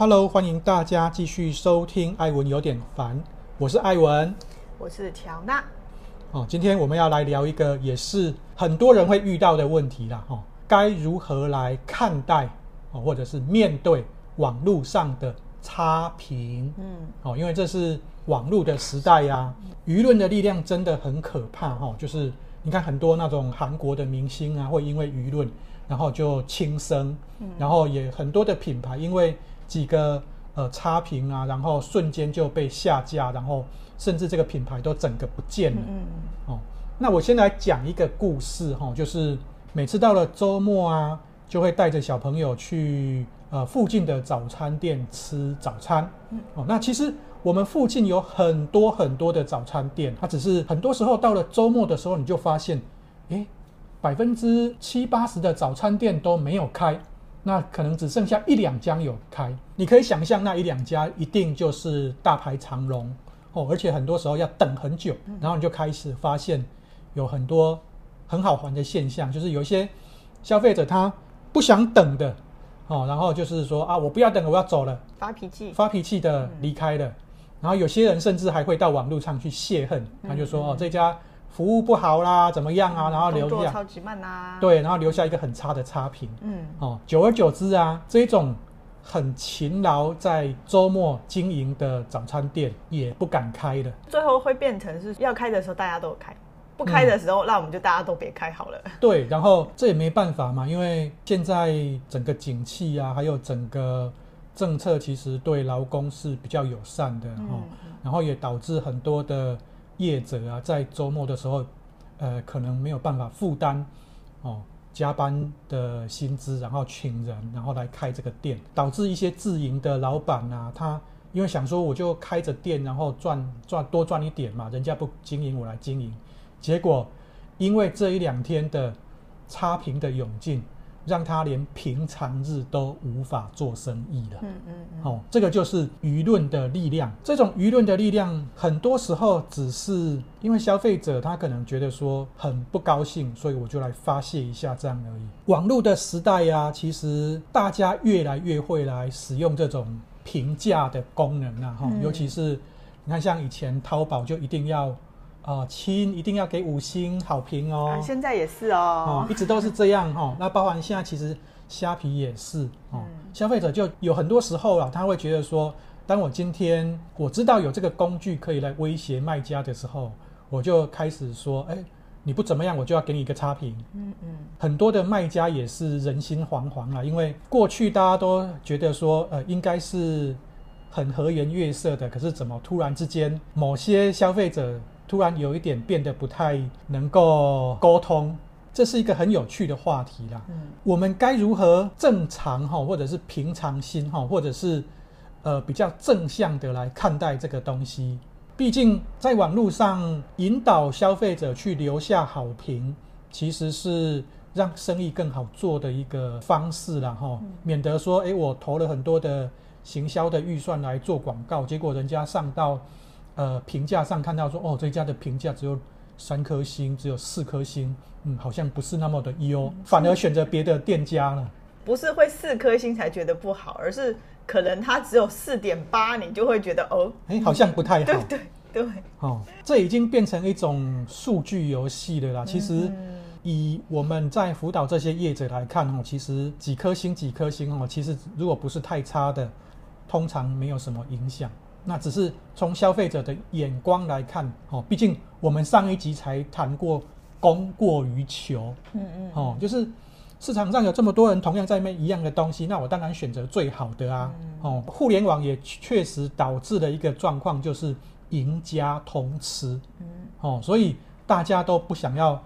Hello，欢迎大家继续收听艾文有点烦，我是艾文，我是乔娜。哦，今天我们要来聊一个也是很多人会遇到的问题啦，哈，该如何来看待哦，或者是面对网络上的差评？嗯，哦，因为这是网络的时代呀，舆论的力量真的很可怕哈，就是你看很多那种韩国的明星啊，会因为舆论，然后就轻生，然后也很多的品牌因为几个呃差评啊，然后瞬间就被下架，然后甚至这个品牌都整个不见了。嗯，哦，那我先来讲一个故事哈，就是每次到了周末啊，就会带着小朋友去呃附近的早餐店吃早餐。嗯，哦，那其实我们附近有很多很多的早餐店，它只是很多时候到了周末的时候，你就发现，诶，百分之七八十的早餐店都没有开。那可能只剩下一两家有开，你可以想象那一两家一定就是大排长龙哦，而且很多时候要等很久，然后你就开始发现有很多很好玩的现象，就是有一些消费者他不想等的哦，然后就是说啊，我不要等了，我要走了，发脾气，发脾气的离开了，然后有些人甚至还会到网络上去泄恨，他就说哦，这家。服务不好啦，怎么样啊？然后留下超级慢啊，对，然后留下一个很差的差评。嗯，哦，久而久之啊，这种很勤劳在周末经营的早餐店也不敢开了。最后会变成是要开的时候大家都有开，不开的时候，嗯、那我们就大家都别开好了。对，然后这也没办法嘛，因为现在整个景气啊，还有整个政策其实对劳工是比较友善的，嗯、哦，然后也导致很多的。业者啊，在周末的时候，呃，可能没有办法负担哦加班的薪资，然后请人，然后来开这个店，导致一些自营的老板啊，他因为想说我就开着店，然后赚赚多赚一点嘛，人家不经营我来经营，结果因为这一两天的差评的涌进。让他连平常日都无法做生意了。嗯嗯嗯。哦，这个就是舆论的力量。这种舆论的力量，很多时候只是因为消费者他可能觉得说很不高兴，所以我就来发泄一下这样而已。网络的时代呀，其实大家越来越会来使用这种评价的功能啊。哈，尤其是你看，像以前淘宝就一定要。啊，亲一定要给五星好评哦！啊，现在也是哦，哦，一直都是这样哈、哦。那包含现在其实虾皮也是哦，嗯、消费者就有很多时候啊，他会觉得说，当我今天我知道有这个工具可以来威胁卖家的时候，我就开始说，哎，你不怎么样，我就要给你一个差评。嗯嗯，很多的卖家也是人心惶惶啊，因为过去大家都觉得说，呃，应该是很和颜悦色的，可是怎么突然之间某些消费者。突然有一点变得不太能够沟通，这是一个很有趣的话题啦。嗯，我们该如何正常哈，或者是平常心哈，或者是呃比较正向的来看待这个东西？毕竟在网络上引导消费者去留下好评，其实是让生意更好做的一个方式啦哈，免得说诶，我投了很多的行销的预算来做广告，结果人家上到。呃，评价上看到说，哦，这家的评价只有三颗星，只有四颗星，嗯，好像不是那么的优，嗯、反而选择别的店家了。不是会四颗星才觉得不好，而是可能它只有四点八，你就会觉得哦，哎，好像不太好。对对对，哦，这已经变成一种数据游戏了啦。其实，以我们在辅导这些业者来看哦，其实几颗星几颗星哦，其实如果不是太差的，通常没有什么影响。那只是从消费者的眼光来看，哦，毕竟我们上一集才谈过供过于求，嗯嗯，哦，就是市场上有这么多人同样在卖一样的东西，那我当然选择最好的啊，哦，互联网也确实导致了一个状况，就是赢家通吃，嗯，哦，所以大家都不想要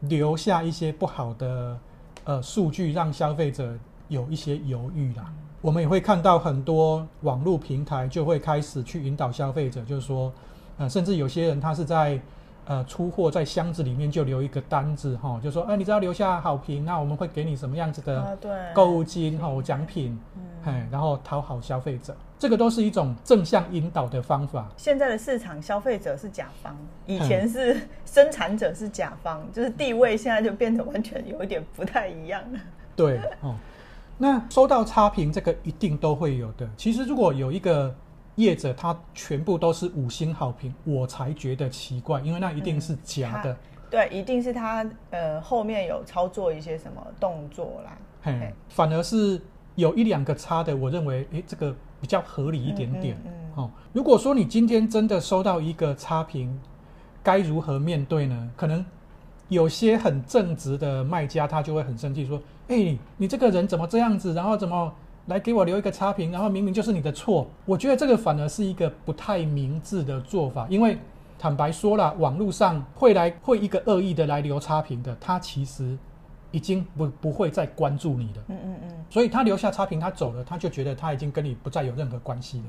留下一些不好的呃数据，让消费者有一些犹豫啦。我们也会看到很多网络平台就会开始去引导消费者，就是说，呃，甚至有些人他是在呃出货在箱子里面就留一个单子哈，就说，哎，你只要留下好评，那我们会给你什么样子的购物金哈、奖品，哎，然后讨好消费者，这个都是一种正向引导的方法。现在的市场消费者是甲方，以前是生产者是甲方，就是地位现在就变得完全有一点不太一样了。对哦。那收到差评，这个一定都会有的。其实如果有一个业者他全部都是五星好评，我才觉得奇怪，因为那一定是假的。嗯、对，一定是他呃后面有操作一些什么动作啦。嘿，反而是有一两个差的，我认为诶这个比较合理一点点。嗯，嗯，嗯，哦，如果说你今天真的收到一个差评，该如何面对呢？可能有些很正直的卖家，他就会很生气，说：“诶，你这个人怎么这样子？然后怎么？”来给我留一个差评，然后明明就是你的错，我觉得这个反而是一个不太明智的做法。因为坦白说了，网络上会来会一个恶意的来留差评的，他其实已经不不会再关注你了。嗯嗯嗯。所以他留下差评，他走了，他就觉得他已经跟你不再有任何关系了。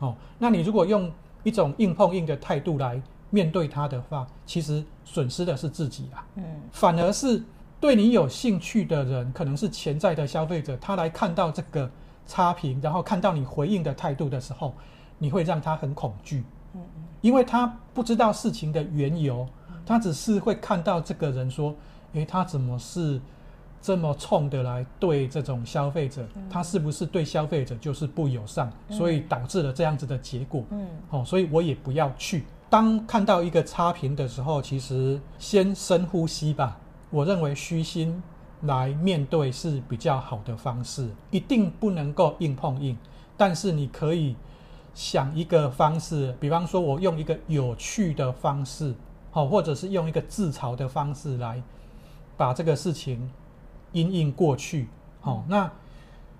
哦，那你如果用一种硬碰硬的态度来面对他的话，其实损失的是自己啊。嗯，反而是。对你有兴趣的人，可能是潜在的消费者，他来看到这个差评，然后看到你回应的态度的时候，你会让他很恐惧，嗯嗯，因为他不知道事情的缘由，他只是会看到这个人说，诶，他怎么是这么冲的来对这种消费者？他是不是对消费者就是不友善，所以导致了这样子的结果？嗯，哦，所以我也不要去。当看到一个差评的时候，其实先深呼吸吧。我认为虚心来面对是比较好的方式，一定不能够硬碰硬，但是你可以想一个方式，比方说我用一个有趣的方式，好，或者是用一个自嘲的方式来把这个事情因应过去，好，那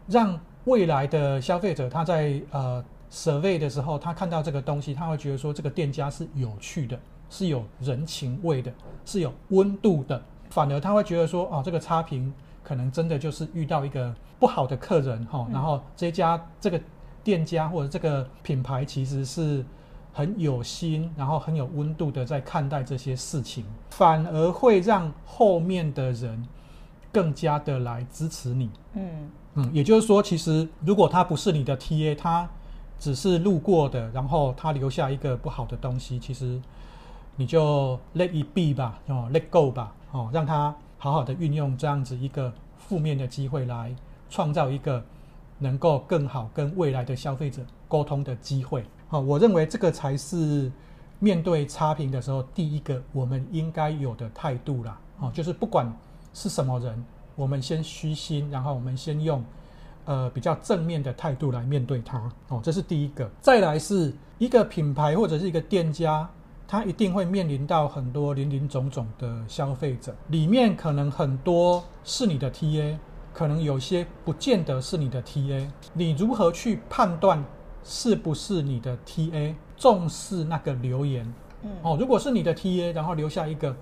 让未来的消费者他在呃 survey 的时候，他看到这个东西，他会觉得说这个店家是有趣的，是有人情味的，是有温度的。反而他会觉得说，哦，这个差评可能真的就是遇到一个不好的客人哈，然后这家这个店家或者这个品牌其实是很有心，然后很有温度的在看待这些事情，反而会让后面的人更加的来支持你。嗯嗯，也就是说，其实如果他不是你的 TA，他只是路过的，然后他留下一个不好的东西，其实你就 let it be 吧，哦，let go 吧。哦，让他好好的运用这样子一个负面的机会来创造一个能够更好跟未来的消费者沟通的机会。好，我认为这个才是面对差评的时候第一个我们应该有的态度啦。哦，就是不管是什么人，我们先虚心，然后我们先用呃比较正面的态度来面对它。哦，这是第一个。再来是一个品牌或者是一个店家。他一定会面临到很多林林总总的消费者，里面可能很多是你的 TA，可能有些不见得是你的 TA。你如何去判断是不是你的 TA？重视那个留言，嗯，哦，如果是你的 TA，然后留下一个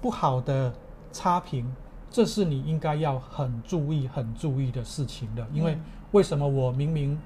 不好的差评，这是你应该要很注意、很注意的事情的。因为为什么我明明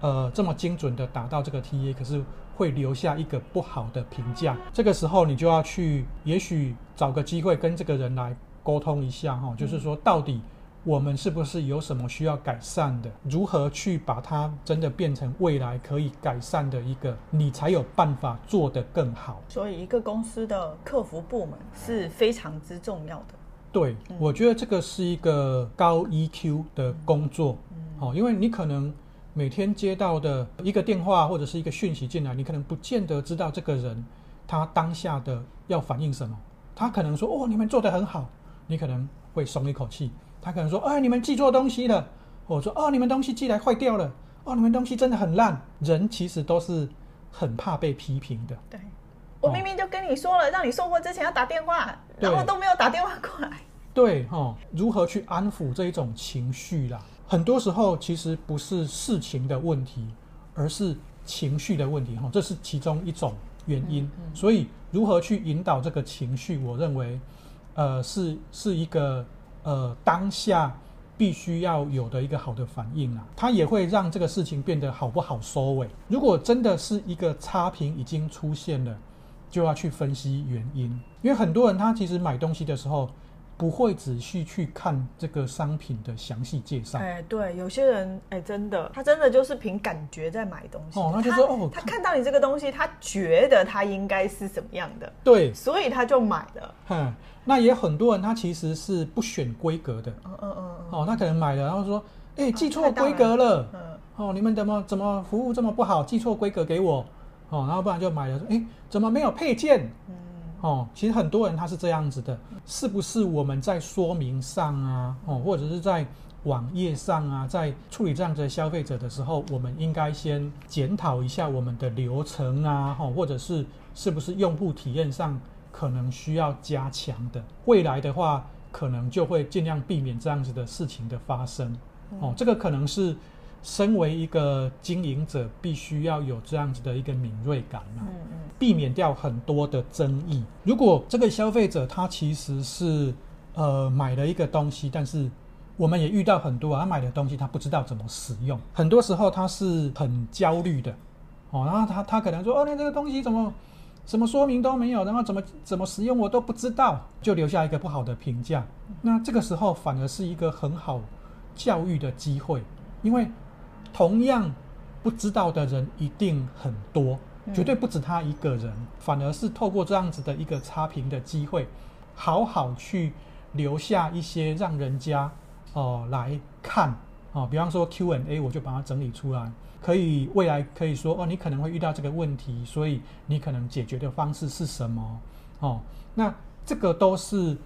呃这么精准的打到这个 TA，可是会留下一个不好的评价，这个时候你就要去，也许找个机会跟这个人来沟通一下哈，就是说到底我们是不是有什么需要改善的，如何去把它真的变成未来可以改善的一个，你才有办法做得更好。所以一个公司的客服部门是非常之重要的。对，我觉得这个是一个高 EQ 的工作，好，因为你可能。每天接到的一个电话或者是一个讯息进来，你可能不见得知道这个人他当下的要反映什么。他可能说：“哦，你们做得很好。”你可能会松一口气。他可能说：“哎，你们寄错东西了。”我说：“哦，你们东西寄来坏掉了。”哦，你们东西真的很烂。人其实都是很怕被批评的。对，我明明就跟你说了，让你送货之前要打电话，然后都没有打电话过来。对，哈，如何去安抚这一种情绪啦？很多时候其实不是事情的问题，而是情绪的问题哈，这是其中一种原因。嗯嗯、所以如何去引导这个情绪，我认为，呃，是是一个呃当下必须要有的一个好的反应啊，它也会让这个事情变得好不好收尾。如果真的是一个差评已经出现了，就要去分析原因，因为很多人他其实买东西的时候。不会仔细去看这个商品的详细介绍。哎，对，有些人哎，真的，他真的就是凭感觉在买东西。哦，那就说哦，他看到你这个东西，他觉得他应该是什么样的，对，所以他就买了。嗯，那也很多人他其实是不选规格的。嗯嗯嗯。哦，那可能买了，然后说，哎，记错规格了，嗯，哦，你们怎么怎么服务这么不好，记错规格给我，哦，然后不然就买了，哎，怎么没有配件？嗯，哦，其实很多人他是这样子的，是不是我们在说明上啊，哦，或者是在网页上啊，在处理这样子的消费者的时候，我们应该先检讨一下我们的流程啊，哦，或者是是不是用户体验上可能需要加强的，未来的话，可能就会尽量避免这样子的事情的发生。哦，这个可能是身为一个经营者，必须要有这样子的一个敏锐感啊，嗯嗯，避免掉很多的争议。如果这个消费者他其实是呃买了一个东西，但是我们也遇到很多啊，他买的东西他不知道怎么使用，很多时候他是很焦虑的，哦，然后他他可能说，哦，你这个东西怎么什么说明都没有，然后怎么怎么使用我都不知道，就留下一个不好的评价。那这个时候反而是一个很好。教育的机会，因为同样不知道的人一定很多，绝对不止他一个人，反而是透过这样子的一个差评的机会，好好去留下一些让人家哦、呃、来看哦，比方说 Q&A，我就把它整理出来，可以未来可以说哦，你可能会遇到这个问题，所以你可能解决的方式是什么哦？那这个都是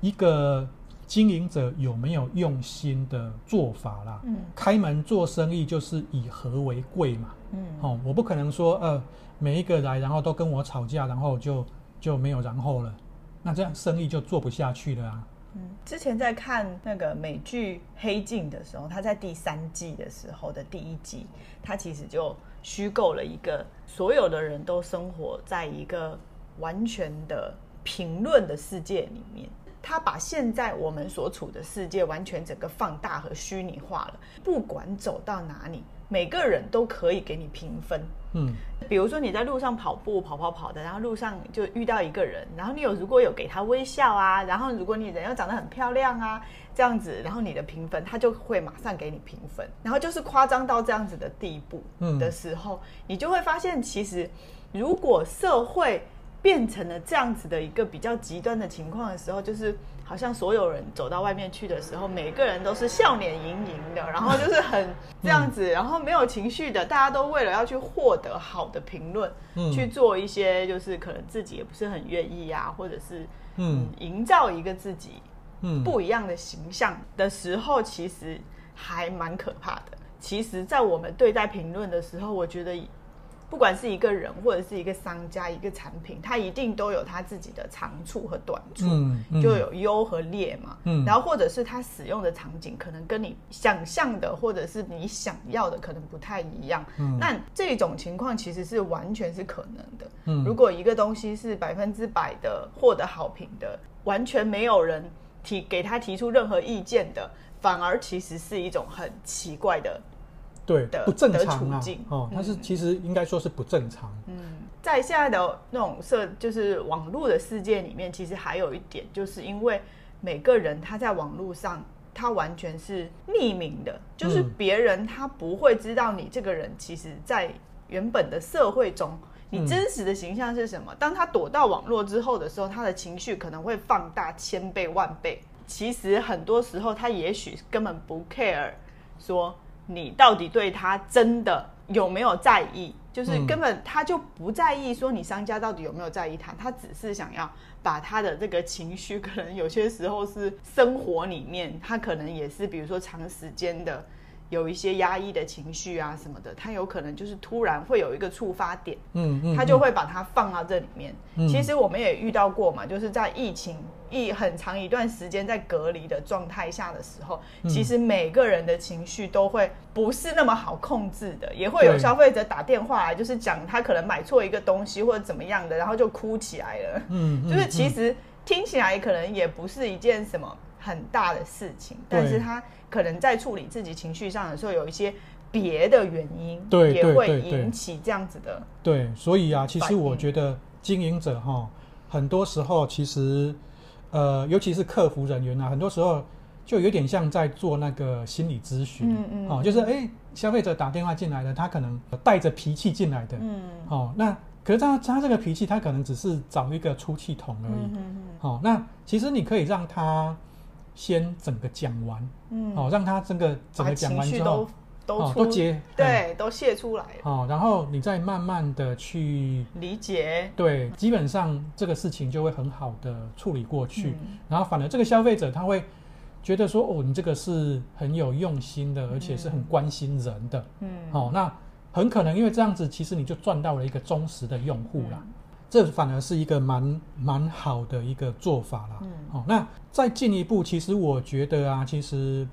一个。经营者有没有用心的做法啦？嗯，开门做生意就是以和为贵嘛。嗯，哦，我不可能说呃，每一个来然后都跟我吵架，然后就就没有然后了，那这样生意就做不下去了啊。嗯，之前在看那个美剧《黑镜》的时候，他在第三季的时候的第一集，他其实就虚构了一个所有的人都生活在一个完全的评论的世界里面。他把现在我们所处的世界完全整个放大和虚拟化了。不管走到哪里，每个人都可以给你评分。嗯，比如说你在路上跑步，跑跑跑的，然后路上就遇到一个人，然后你有如果有给他微笑啊，然后如果你人又长得很漂亮啊，这样子，然后你的评分他就会马上给你评分。然后就是夸张到这样子的地步的时候，嗯，你就会发现，其实如果社会变成了这样子的一个比较极端的情况的时候，就是好像所有人走到外面去的时候，每个人都是笑脸盈盈的，然后就是很这样子，然后没有情绪的，大家都为了要去获得好的评论，去做一些就是可能自己也不是很愿意啊，或者是嗯，营造一个自己不一样的形象的时候，其实还蛮可怕的。其实，在我们对待评论的时候，我觉得。不管是一个人或者是一个商家，一个产品，它一定都有它自己的长处和短处，嗯嗯、就有优和劣嘛。嗯、然后或者是它使用的场景可能跟你想象的或者是你想要的可能不太一样。嗯、那这种情况其实是完全是可能的。嗯、如果一个东西是百分之百的获得好评的，完全没有人提给他提出任何意见的，反而其实是一种很奇怪的。对，不正常啊！哦，它是其实应该说是不正常。嗯，在现在的那种社，就是网络的世界里面，其实还有一点，就是因为每个人他在网络上，他完全是匿名的，就是别人他不会知道你这个人，其实，在原本的社会中，你真实的形象是什么。当他躲到网络之后的时候，他的情绪可能会放大千倍万倍。其实很多时候，他也许根本不 care 说。你到底对他真的有没有在意？就是根本他就不在意说你商家到底有没有在意他，他只是想要把他的这个情绪，可能有些时候是生活里面，他可能也是比如说长时间的。有一些压抑的情绪啊什么的，他有可能就是突然会有一个触发点，嗯嗯，他就会把它放到这里面。嗯、其实我们也遇到过嘛，就是在疫情一很长一段时间在隔离的状态下的时候，嗯、其实每个人的情绪都会不是那么好控制的，也会有消费者打电话来，就是讲他可能买错一个东西或者怎么样的，然后就哭起来了。嗯，就是其实听起来可能也不是一件什么很大的事情，但是他。可能在处理自己情绪上的时候，有一些别的原因，对，也会引起这样子的。对，所以啊，其实我觉得经营者哈，很多时候其实，呃，尤其是客服人员啊，很多时候就有点像在做那个心理咨询，嗯嗯，哦，就是哎，消费者打电话进来的，他可能带着脾气进来的，嗯，哦，那可是他他这个脾气，他可能只是找一个出气筒而已，嗯嗯，哦，那其实你可以让他。先整个讲完，嗯，哦，让他整个整个讲完之后。都哦、都解对，都泄出来了。哦，然后你再慢慢的去理解，对，基本上这个事情就会很好的处理过去。嗯、然后反而这个消费者他会觉得说，哦，你这个是很有用心的，而且是很关心人的。嗯，哦，那很可能因为这样子，其实你就赚到了一个忠实的用户啦。嗯、这反而是一个蛮蛮好的一个做法啦。嗯，哦，那再进一步，其实我觉得啊，其实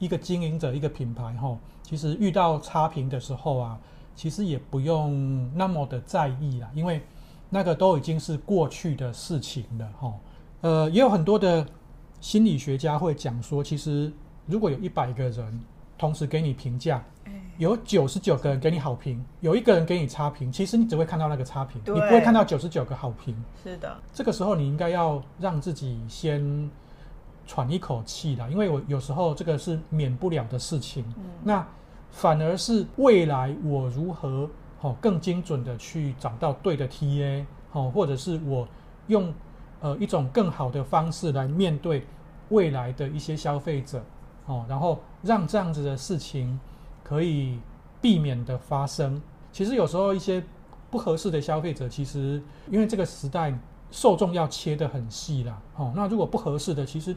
一个经营者，一个品牌，哈、哦。其实遇到差评的时候啊，其实也不用那么的在意啦，因为那个都已经是过去的事情了哈。呃，也有很多的心理学家会讲说，其实如果有一百个人同时给你评价，有九十九个人给你好评，有一个人给你差评，其实你只会看到那个差评，你不会看到九十九个好评。是的，这个时候你应该要让自己先喘一口气啦，因为我有时候这个是免不了的事情。嗯，那。反而是未来我如何哦更精准的去找到对的 TA 哦，或者是我用呃一种更好的方式来面对未来的一些消费者哦，然后让这样子的事情可以避免的发生。其实有时候一些不合适的消费者，其实因为这个时代受众要切得很细啦，哦，那如果不合适的，其实。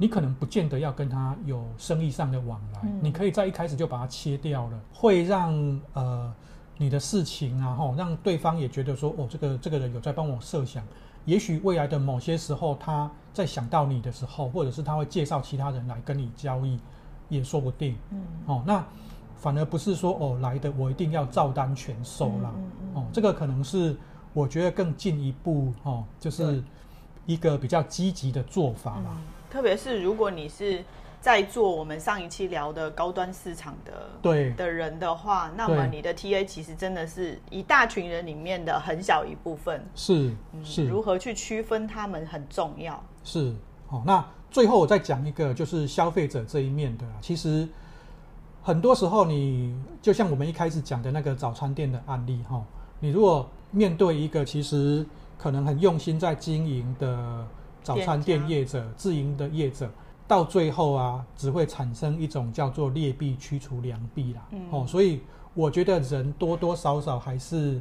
你可能不见得要跟他有生意上的往来，嗯、你可以在一开始就把它切掉了，会让呃你的事情啊，吼，让对方也觉得说，哦，这个这个人有在帮我设想，也许未来的某些时候，他在想到你的时候，或者是他会介绍其他人来跟你交易，也说不定。嗯，哦，那反而不是说哦来的我一定要照单全收啦，嗯嗯嗯、哦，这个可能是我觉得更进一步哦，就是一个比较积极的做法啦。嗯特别是如果你是在做我们上一期聊的高端市场的对的人的话，那么你的 TA 其实真的是一大群人里面的很小一部分。是是，如何去区分他们很重要。是哦，那最后我再讲一个，就是消费者这一面的。其实很多时候，你就像我们一开始讲的那个早餐店的案例哈，你如果面对一个其实可能很用心在经营的。早餐店业者、自营的业者，到最后啊，只会产生一种叫做劣币驱除良币啦。嗯、哦，所以我觉得人多多少少还是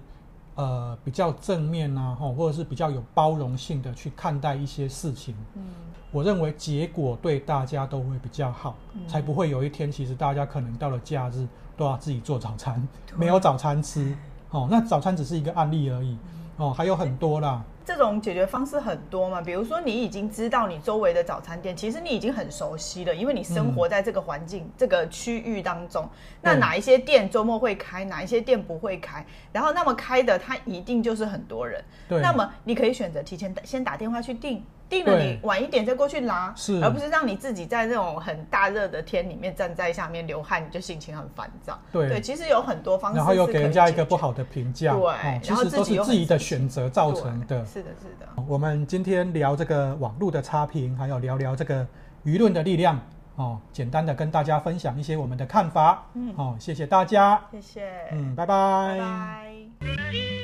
呃比较正面啊，吼，或者是比较有包容性的去看待一些事情。嗯，我认为结果对大家都会比较好，嗯、才不会有一天其实大家可能到了假日都要自己做早餐，对没有早餐吃。哦，那早餐只是一个案例而已。哦，还有很多啦。这种解决方式很多嘛，比如说你已经知道你周围的早餐店，其实你已经很熟悉了，因为你生活在这个环境、嗯、这个区域当中。那哪一些店周末会开，哪一些店不会开？然后那么开的，它一定就是很多人。对。那么你可以选择提前先打电话去订。定了，你晚一点再过去拿，是，而不是让你自己在那种很大热的天里面站在下面流汗，你就心情很烦躁。对，对，其实有很多方式，然后又给人家一个不好的评价，对，哦、其实都是自己的选择造成的。是的，是的。我们今天聊这个网络的差评，还有聊聊这个舆论的力量，哦，简单的跟大家分享一些我们的看法。嗯，哦，谢谢大家，谢谢，嗯，拜拜。拜拜。